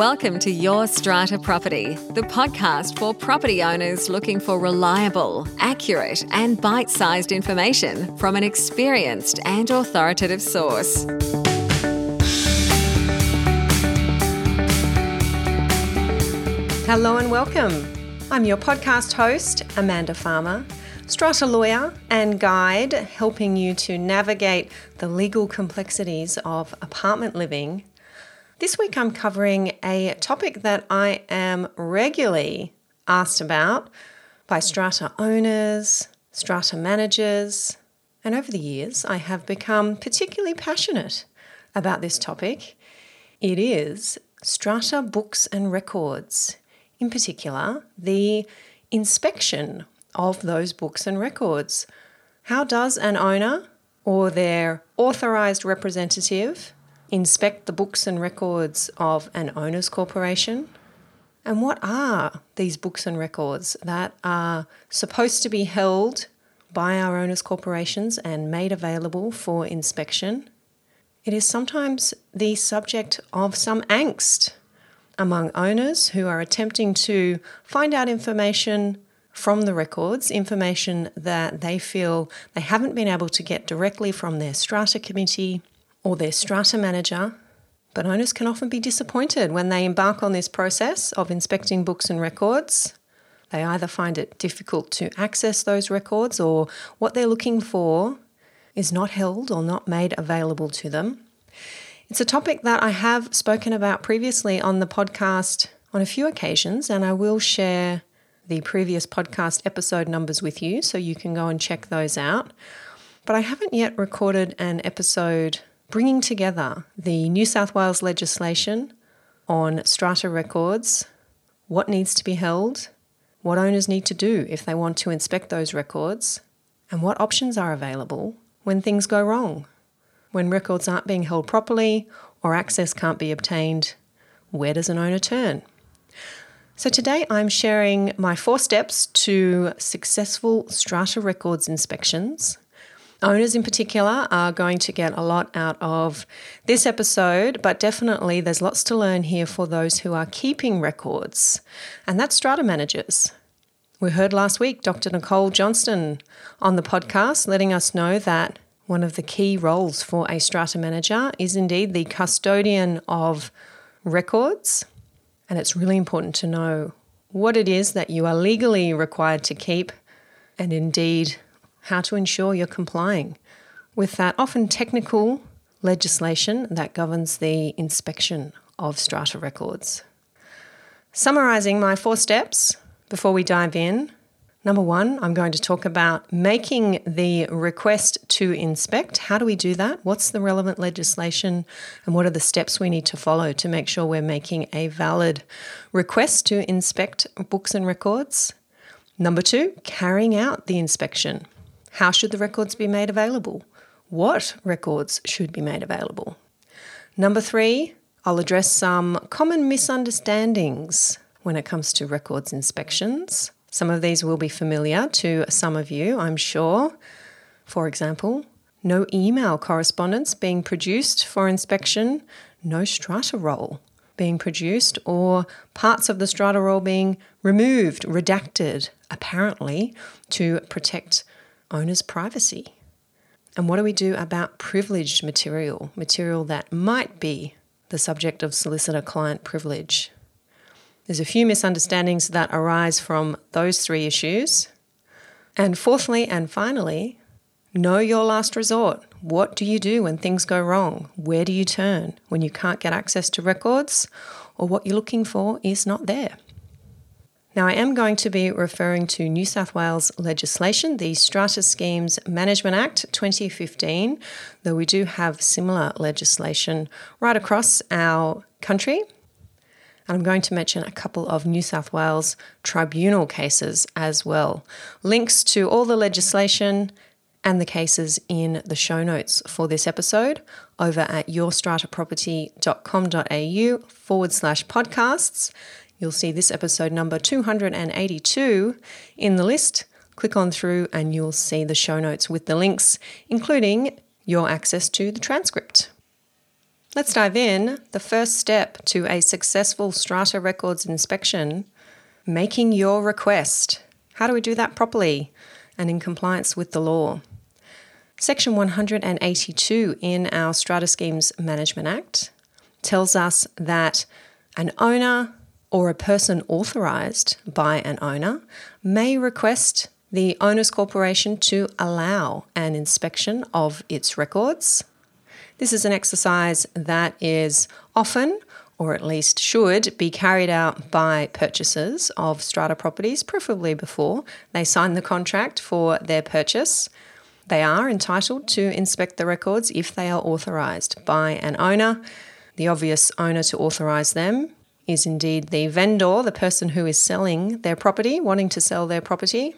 Welcome to Your Strata Property, the podcast for property owners looking for reliable, accurate, and bite sized information from an experienced and authoritative source. Hello and welcome. I'm your podcast host, Amanda Farmer, strata lawyer and guide, helping you to navigate the legal complexities of apartment living this week I'm covering a topic that I am regularly asked about by strata owners, strata managers, and over the years I have become particularly passionate about this topic. It is strata books and records, in particular, the inspection of those books and records. How does an owner or their authorised representative inspect the books and records of an owner's corporation. And what are these books and records that are supposed to be held by our owners' corporations and made available for inspection? It is sometimes the subject of some angst among owners who are attempting to find out information from the records, information that they feel they haven't been able to get directly from their strata committee or their strata manager, but owners can often be disappointed when they embark on this process of inspecting books and records. They either find it difficult to access those records or what they're looking for is not held or not made available to them. It's a topic that I have spoken about previously on the podcast on a few occasions, and I will share the previous podcast episode numbers with you so you can go and check those out. But I haven't yet recorded an episode bringing together the New South Wales legislation on strata records, what needs to be held, what owners need to do if they want to inspect those records, and what options are available when things go wrong. When records aren't being held properly or access can't be obtained, where does an owner turn? So, today I'm sharing my four steps to successful strata records inspections Owners, in particular, are going to get a lot out of this episode, but definitely there's lots to learn here for those who are keeping records, and that's strata managers. We heard last week Dr. Nicole Johnston on the podcast letting us know that one of the key roles for a strata manager is indeed the custodian of records. And it's really important to know what it is that you are legally required to keep and indeed how to ensure you're complying with that often technical legislation that governs the inspection of strata records. Summarising my four steps before we dive in. Number one, I'm going to talk about making the request to inspect. How do we do that? What's the relevant legislation? And what are the steps we need to follow to make sure we're making a valid request to inspect books and records? Number two, carrying out the inspection. How should the records be made available? What records should be made available? Number three, I'll address some common misunderstandings when it comes to records inspections. Some of these will be familiar to some of you, I'm sure. For example, no email correspondence being produced for inspection, no strata roll being produced, or parts of the strata roll being removed, redacted, apparently to protect owner's privacy. And what do we do about privileged material, material that might be the subject of solicitor client privilege? There's a few misunderstandings that arise from those three issues. And fourthly and finally, know your last resort. What do you do when things go wrong? Where do you turn when you can't get access to records or what you're looking for is not there? Now, I am going to be referring to New South Wales legislation, the Strata Schemes Management Act 2015, though we do have similar legislation right across our country. And I'm going to mention a couple of New South Wales tribunal cases as well. Links to all the legislation and the cases in the show notes for this episode over at yourstrataproperty.com.au forward slash podcasts. You'll see this episode number 282 in the list. Click on through and you'll see the show notes with the links, including your access to the transcript. Let's dive in. The first step to a successful Strata Records inspection making your request. How do we do that properly and in compliance with the law? Section 182 in our Strata Schemes Management Act tells us that an owner or a person authorised by an owner may request the Owners Corporation to allow an inspection of its records. This is an exercise that is often, or at least should, be carried out by purchasers of strata properties, preferably before they sign the contract for their purchase. They are entitled to inspect the records if they are authorised by an owner. The obvious owner to authorise them is indeed the vendor, the person who is selling their property, wanting to sell their property.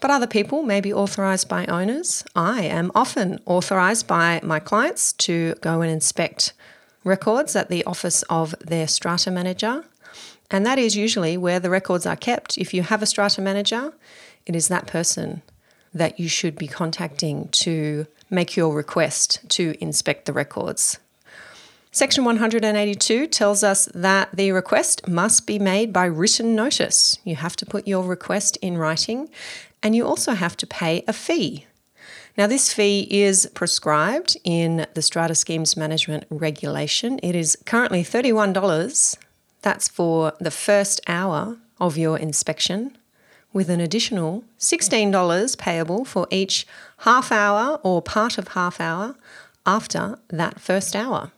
But other people may be authorised by owners. I am often authorised by my clients to go and inspect records at the office of their strata manager. And that is usually where the records are kept. If you have a strata manager, it is that person that you should be contacting to make your request to inspect the records. Section 182 tells us that the request must be made by written notice. You have to put your request in writing and you also have to pay a fee. Now, this fee is prescribed in the Strata Schemes Management Regulation. It is currently $31. That's for the first hour of your inspection, with an additional $16 payable for each half hour or part of half hour after that first hour.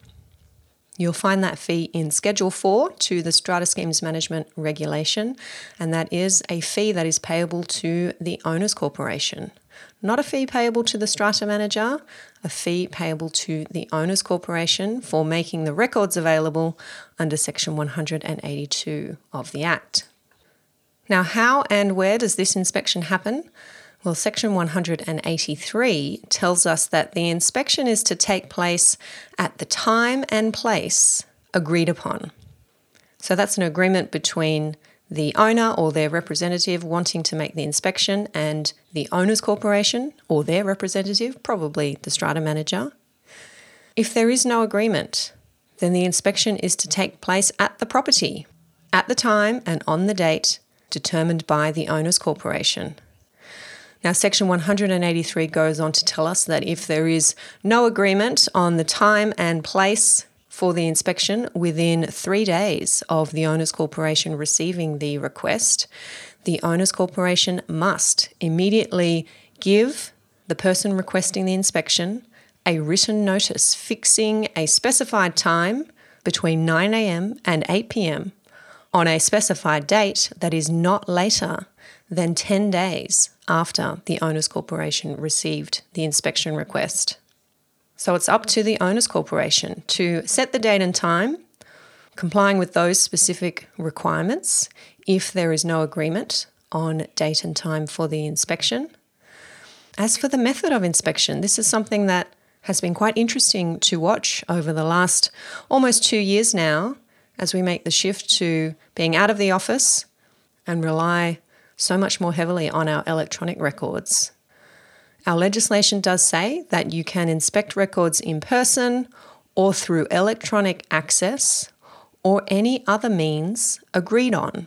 You'll find that fee in Schedule 4 to the Strata Schemes Management Regulation, and that is a fee that is payable to the Owners Corporation. Not a fee payable to the strata manager, a fee payable to the Owners Corporation for making the records available under Section 182 of the Act. Now, how and where does this inspection happen? Well, Section 183 tells us that the inspection is to take place at the time and place agreed upon. So that's an agreement between the owner or their representative wanting to make the inspection and the owner's corporation or their representative, probably the strata manager. If there is no agreement, then the inspection is to take place at the property, at the time and on the date determined by the owner's corporation. Now, Section 183 goes on to tell us that if there is no agreement on the time and place for the inspection within three days of the Owners Corporation receiving the request, the Owners Corporation must immediately give the person requesting the inspection a written notice fixing a specified time between 9am and 8pm on a specified date that is not later than 10 days after the Owners Corporation received the inspection request. So it's up to the Owners Corporation to set the date and time, complying with those specific requirements if there is no agreement on date and time for the inspection. As for the method of inspection, this is something that has been quite interesting to watch over the last almost two years now as we make the shift to being out of the office and rely so much more heavily on our electronic records. Our legislation does say that you can inspect records in person or through electronic access or any other means agreed on.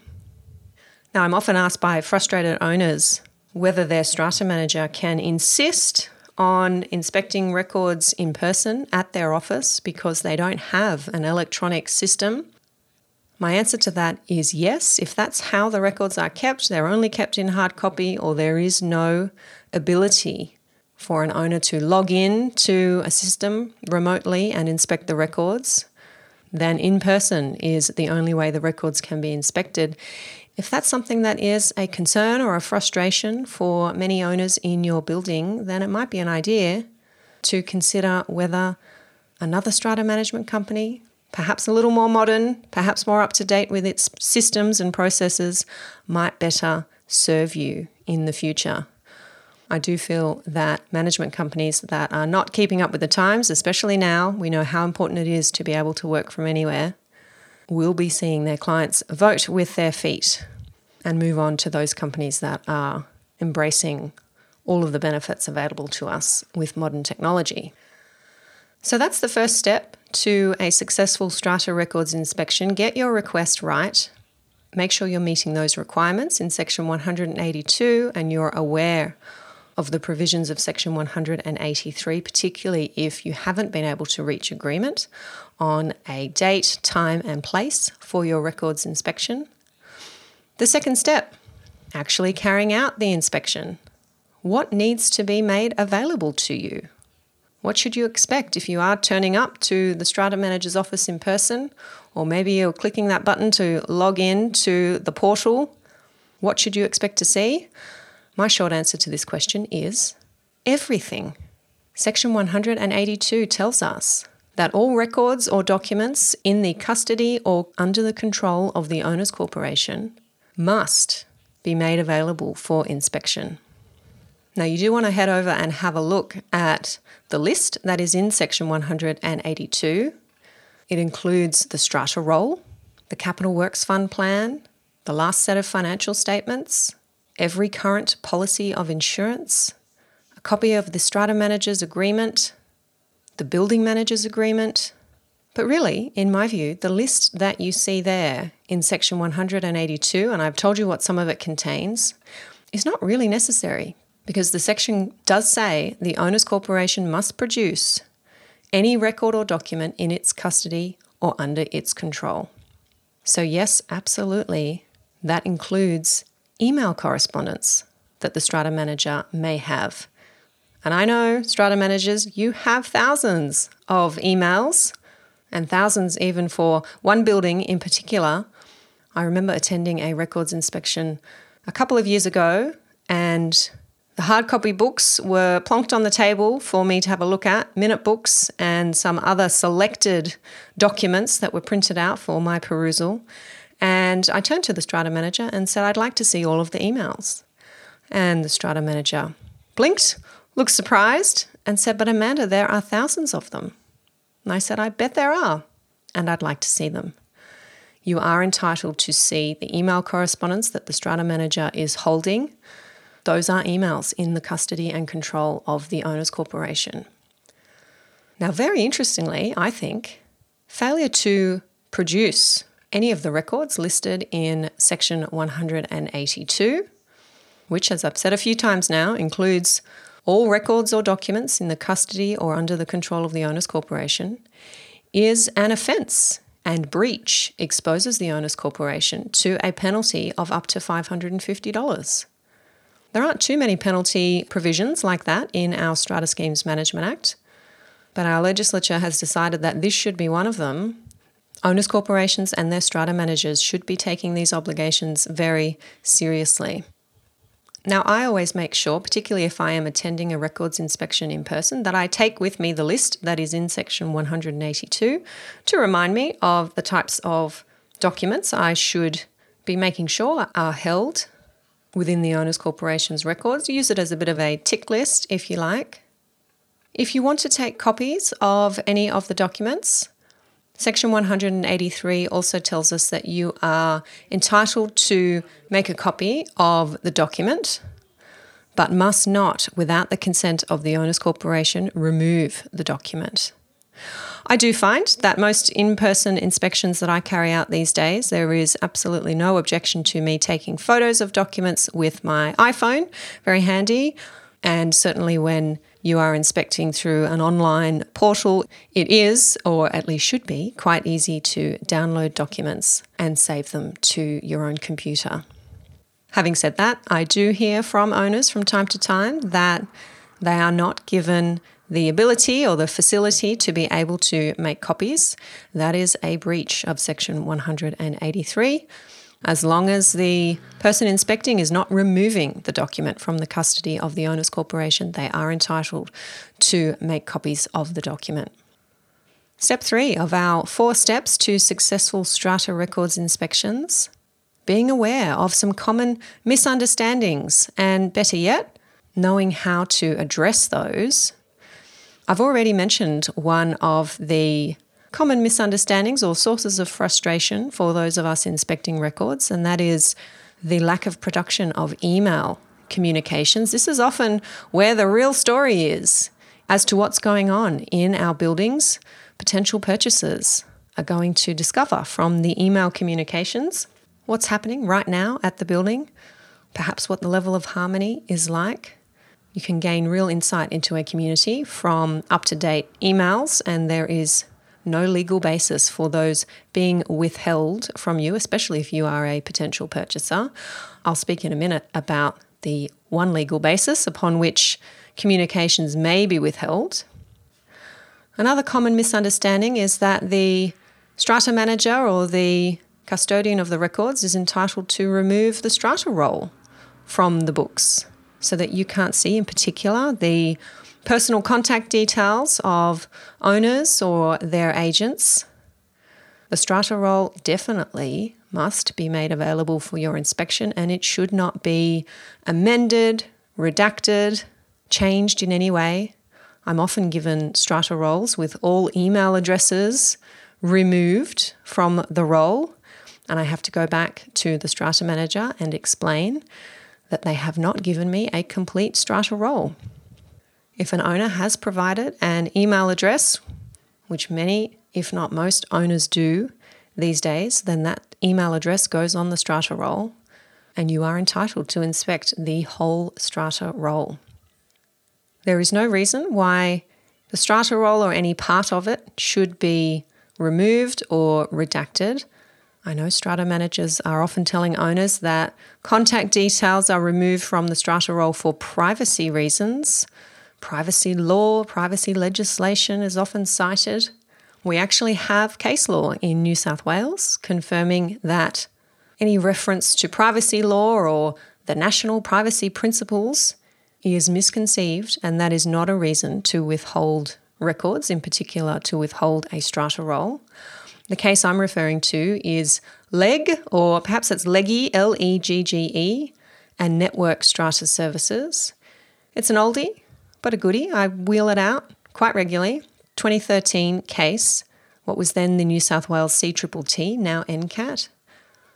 Now, I'm often asked by frustrated owners whether their strata manager can insist on inspecting records in person at their office because they don't have an electronic system my answer to that is yes. If that's how the records are kept, they're only kept in hard copy, or there is no ability for an owner to log in to a system remotely and inspect the records, then in person is the only way the records can be inspected. If that's something that is a concern or a frustration for many owners in your building, then it might be an idea to consider whether another strata management company perhaps a little more modern, perhaps more up to date with its systems and processes, might better serve you in the future. I do feel that management companies that are not keeping up with the times, especially now, we know how important it is to be able to work from anywhere, will be seeing their clients vote with their feet and move on to those companies that are embracing all of the benefits available to us with modern technology. So that's the first step to a successful Strata Records inspection. Get your request right. Make sure you're meeting those requirements in Section 182 and you're aware of the provisions of Section 183, particularly if you haven't been able to reach agreement on a date, time, and place for your records inspection. The second step actually carrying out the inspection. What needs to be made available to you? What should you expect if you are turning up to the strata manager's office in person, or maybe you're clicking that button to log in to the portal? What should you expect to see? My short answer to this question is everything. Section 182 tells us that all records or documents in the custody or under the control of the owner's corporation must be made available for inspection. Now, you do want to head over and have a look at the list that is in section 182. It includes the strata roll, the Capital Works Fund plan, the last set of financial statements, every current policy of insurance, a copy of the strata manager's agreement, the building manager's agreement. But really, in my view, the list that you see there in section 182, and I've told you what some of it contains, is not really necessary because the section does say the owner's corporation must produce any record or document in its custody or under its control. So, yes, absolutely, that includes email correspondence that the strata manager may have. And I know, strata managers, you have thousands of emails and thousands even for one building in particular. I remember attending a records inspection a couple of years ago and the hard copy books were plonked on the table for me to have a look at, minute books and some other selected documents that were printed out for my perusal. And I turned to the strata manager and said, I'd like to see all of the emails. And the strata manager blinked, looked surprised, and said, But Amanda, there are thousands of them. And I said, I bet there are, and I'd like to see them. You are entitled to see the email correspondence that the strata manager is holding those are emails in the custody and control of the owner's corporation. Now, very interestingly, I think, failure to produce any of the records listed in section 182, which, as I've said a few times now, includes all records or documents in the custody or under the control of the owner's corporation, is an offence and breach exposes the owner's corporation to a penalty of up to $550. There aren't too many penalty provisions like that in our Strata Schemes Management Act, but our legislature has decided that this should be one of them. Owners corporations and their strata managers should be taking these obligations very seriously. Now, I always make sure, particularly if I am attending a records inspection in person, that I take with me the list that is in section 182 to remind me of the types of documents I should be making sure are held within the owner's corporation's records. Use it as a bit of a tick list if you like. If you want to take copies of any of the documents, Section 183 also tells us that you are entitled to make a copy of the document, but must not, without the consent of the owner's corporation, remove the document. I do find that most in person inspections that I carry out these days, there is absolutely no objection to me taking photos of documents with my iPhone, very handy. And certainly when you are inspecting through an online portal, it is, or at least should be, quite easy to download documents and save them to your own computer. Having said that, I do hear from owners from time to time that they are not given the ability or the facility to be able to make copies, that is a breach of Section 183. As long as the person inspecting is not removing the document from the custody of the owner's corporation, they are entitled to make copies of the document. Step three of our four steps to successful strata records inspections being aware of some common misunderstandings and, better yet, knowing how to address those I've already mentioned one of the common misunderstandings or sources of frustration for those of us inspecting records, and that is the lack of production of email communications. This is often where the real story is as to what's going on in our buildings, potential purchasers are going to discover from the email communications what's happening right now at the building, perhaps what the level of harmony is like. You can gain real insight into a community from up to date emails, and there is no legal basis for those being withheld from you, especially if you are a potential purchaser. I'll speak in a minute about the one legal basis upon which communications may be withheld. Another common misunderstanding is that the strata manager or the custodian of the records is entitled to remove the strata roll from the books so that you can't see, in particular, the personal contact details of owners or their agents. The strata roll definitely must be made available for your inspection and it should not be amended, redacted, changed in any way. I'm often given strata rolls with all email addresses removed from the roll, and I have to go back to the strata manager and explain that they have not given me a complete strata roll. If an owner has provided an email address, which many, if not most, owners do these days, then that email address goes on the strata roll, and you are entitled to inspect the whole strata roll. There is no reason why the strata roll or any part of it should be removed or redacted. I know strata managers are often telling owners that contact details are removed from the strata roll for privacy reasons. Privacy law, privacy legislation is often cited. We actually have case law in New South Wales confirming that any reference to privacy law or the national privacy principles is misconceived, and that is not a reason to withhold records, in particular to withhold a strata roll. The case I'm referring to is LEG, or perhaps it's Leggy, L E G G E, and Network Strata Services. It's an oldie, but a goodie. I wheel it out quite regularly. 2013 case, what was then the New South Wales CTTT, now NCAT.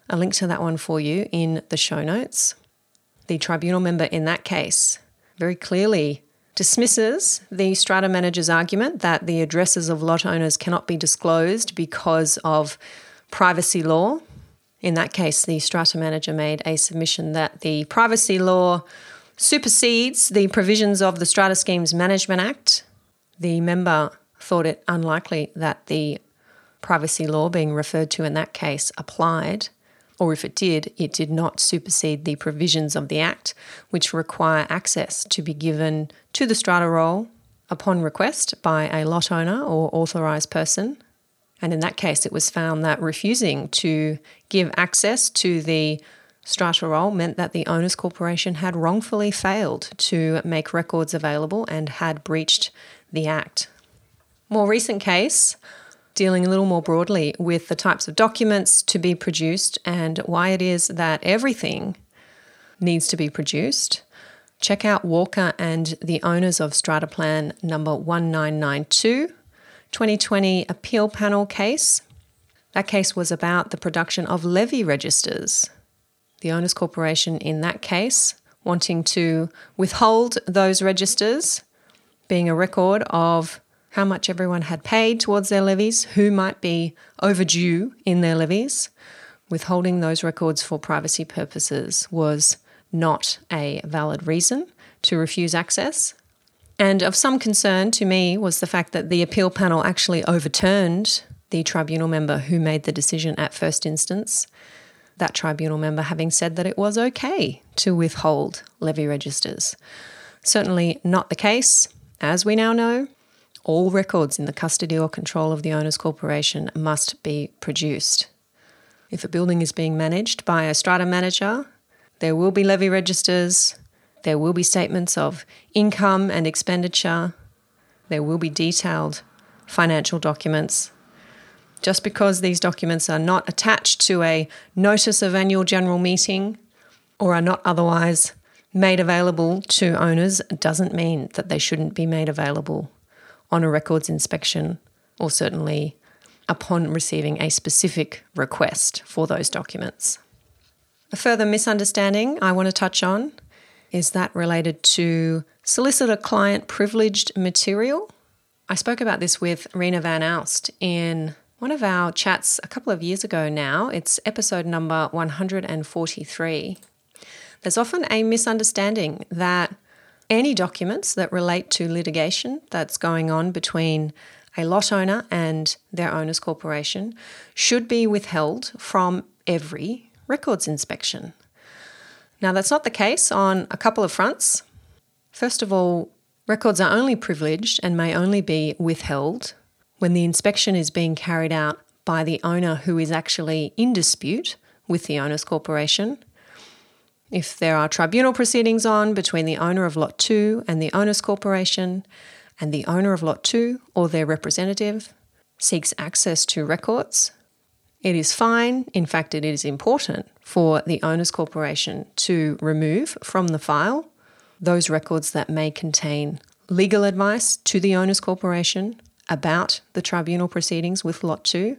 A link to that one for you in the show notes. The tribunal member in that case very clearly dismisses the strata manager's argument that the addresses of lot owners cannot be disclosed because of privacy law. In that case, the strata manager made a submission that the privacy law supersedes the provisions of the Strata Schemes Management Act. The member thought it unlikely that the privacy law being referred to in that case applied or if it did, it did not supersede the provisions of the Act, which require access to be given to the strata roll upon request by a lot owner or authorised person. And in that case, it was found that refusing to give access to the strata roll meant that the owners corporation had wrongfully failed to make records available and had breached the Act. More recent case dealing a little more broadly with the types of documents to be produced and why it is that everything needs to be produced, check out Walker and the owners of Strataplan number 1992, 2020 appeal panel case. That case was about the production of levy registers. The Owners Corporation in that case wanting to withhold those registers, being a record of how much everyone had paid towards their levies, who might be overdue in their levies. Withholding those records for privacy purposes was not a valid reason to refuse access. And of some concern to me was the fact that the appeal panel actually overturned the tribunal member who made the decision at first instance. That tribunal member having said that it was okay to withhold levy registers. Certainly not the case, as we now know all records in the custody or control of the owner's corporation must be produced. If a building is being managed by a strata manager, there will be levy registers, there will be statements of income and expenditure, there will be detailed financial documents. Just because these documents are not attached to a notice of annual general meeting or are not otherwise made available to owners doesn't mean that they shouldn't be made available on a records inspection, or certainly upon receiving a specific request for those documents. A further misunderstanding I want to touch on is that related to Solicitor client privileged material. I spoke about this with Rena Van Alst in one of our chats a couple of years ago now. It's episode number 143. There's often a misunderstanding that any documents that relate to litigation that's going on between a lot owner and their owner's corporation should be withheld from every records inspection. Now, that's not the case on a couple of fronts. First of all, records are only privileged and may only be withheld when the inspection is being carried out by the owner who is actually in dispute with the owner's corporation. If there are tribunal proceedings on between the owner of Lot 2 and the owner's corporation, and the owner of Lot 2 or their representative seeks access to records, it is fine, in fact, it is important for the owner's corporation to remove from the file those records that may contain legal advice to the owner's corporation about the tribunal proceedings with Lot 2.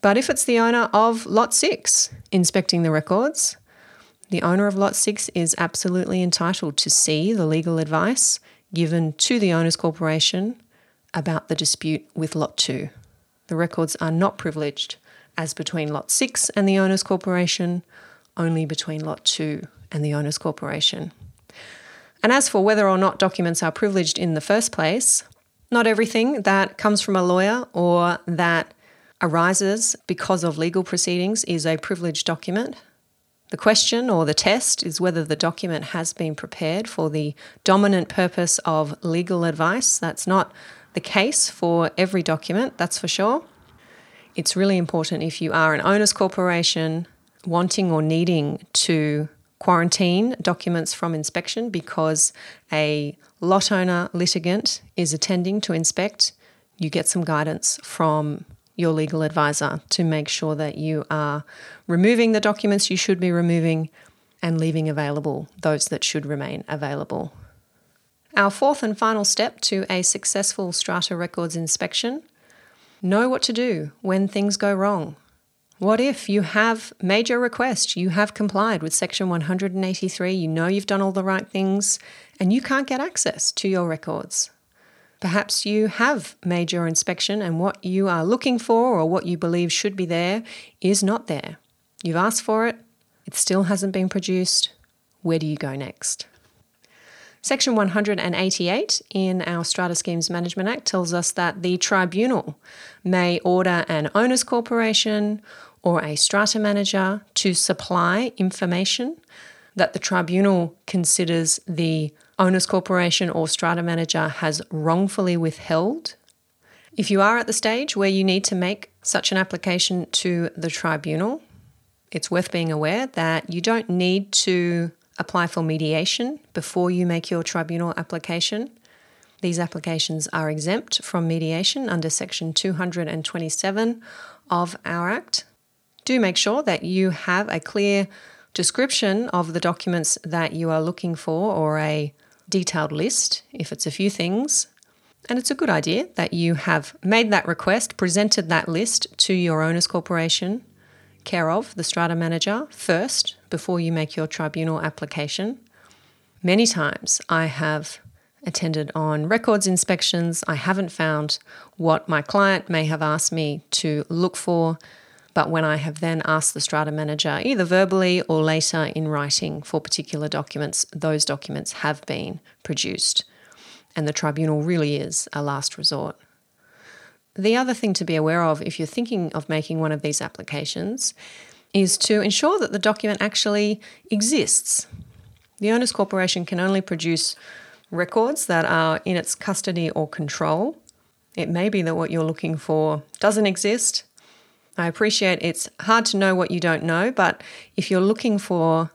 But if it's the owner of Lot 6 inspecting the records, the owner of Lot 6 is absolutely entitled to see the legal advice given to the owner's corporation about the dispute with Lot 2. The records are not privileged as between Lot 6 and the owner's corporation, only between Lot 2 and the owner's corporation. And as for whether or not documents are privileged in the first place, not everything that comes from a lawyer or that arises because of legal proceedings is a privileged document. The question or the test is whether the document has been prepared for the dominant purpose of legal advice. That's not the case for every document, that's for sure. It's really important if you are an owner's corporation wanting or needing to quarantine documents from inspection because a lot owner litigant is attending to inspect, you get some guidance from your legal advisor to make sure that you are removing the documents you should be removing and leaving available those that should remain available. Our fourth and final step to a successful strata records inspection know what to do when things go wrong. What if you have made your request, you have complied with Section 183, you know you've done all the right things, and you can't get access to your records? Perhaps you have made your inspection and what you are looking for or what you believe should be there is not there. You've asked for it, it still hasn't been produced. Where do you go next? Section 188 in our Strata Schemes Management Act tells us that the tribunal may order an owner's corporation or a strata manager to supply information that the tribunal considers the owner's corporation or strata manager has wrongfully withheld. If you are at the stage where you need to make such an application to the tribunal, it's worth being aware that you don't need to apply for mediation before you make your tribunal application. These applications are exempt from mediation under Section 227 of our Act do make sure that you have a clear description of the documents that you are looking for or a detailed list if it's a few things. And it's a good idea that you have made that request, presented that list to your owner's corporation, care of the strata manager first before you make your tribunal application. Many times I have attended on records inspections. I haven't found what my client may have asked me to look for but when I have then asked the strata manager, either verbally or later in writing for particular documents, those documents have been produced. And the tribunal really is a last resort. The other thing to be aware of if you're thinking of making one of these applications is to ensure that the document actually exists. The owner's corporation can only produce records that are in its custody or control. It may be that what you're looking for doesn't exist, I appreciate it's hard to know what you don't know, but if you're looking for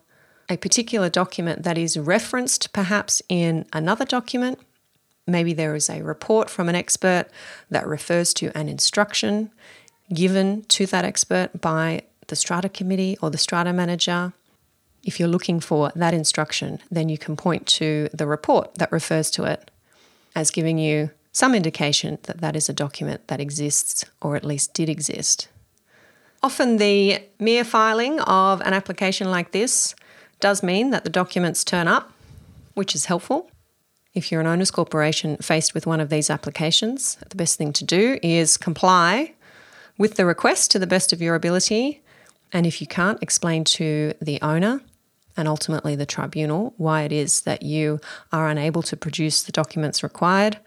a particular document that is referenced perhaps in another document, maybe there is a report from an expert that refers to an instruction given to that expert by the strata committee or the strata manager. If you're looking for that instruction, then you can point to the report that refers to it as giving you some indication that that is a document that exists or at least did exist. Often, the mere filing of an application like this does mean that the documents turn up, which is helpful. If you're an owner's corporation faced with one of these applications, the best thing to do is comply with the request to the best of your ability. And if you can't, explain to the owner and ultimately the tribunal why it is that you are unable to produce the documents required,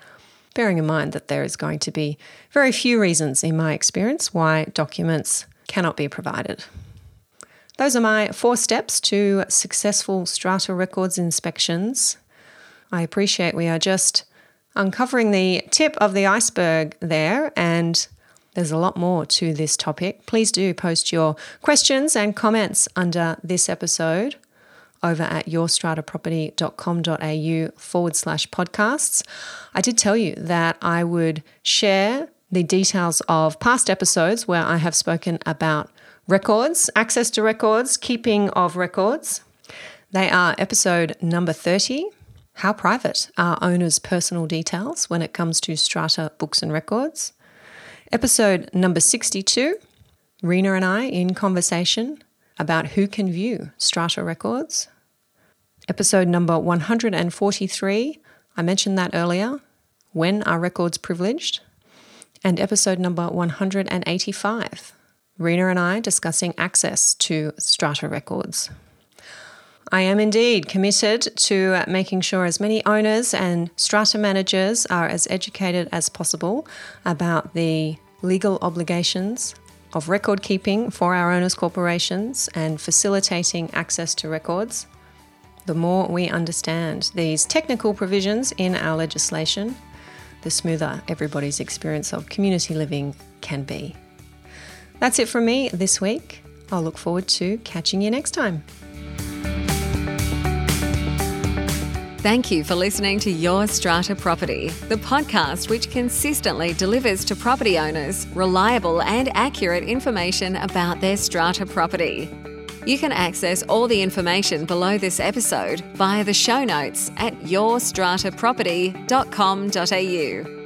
bearing in mind that there is going to be very few reasons, in my experience, why documents cannot be provided. Those are my four steps to successful strata records inspections. I appreciate we are just uncovering the tip of the iceberg there, and there's a lot more to this topic. Please do post your questions and comments under this episode over at yourstrataproperty.com.au forward slash podcasts. I did tell you that I would share the details of past episodes where I have spoken about records, access to records, keeping of records. They are episode number 30. How private are owners' personal details when it comes to strata books and records? Episode number 62. Rena and I in conversation about who can view strata records. Episode number 143, I mentioned that earlier. When are records privileged? And episode number 185, Rena and I discussing access to strata records. I am indeed committed to making sure as many owners and strata managers are as educated as possible about the legal obligations of record keeping for our owners' corporations and facilitating access to records. The more we understand these technical provisions in our legislation, the smoother everybody's experience of community living can be. That's it from me this week. I'll look forward to catching you next time. Thank you for listening to Your Strata Property, the podcast which consistently delivers to property owners reliable and accurate information about their strata property. You can access all the information below this episode via the show notes at yourstrataproperty.com.au.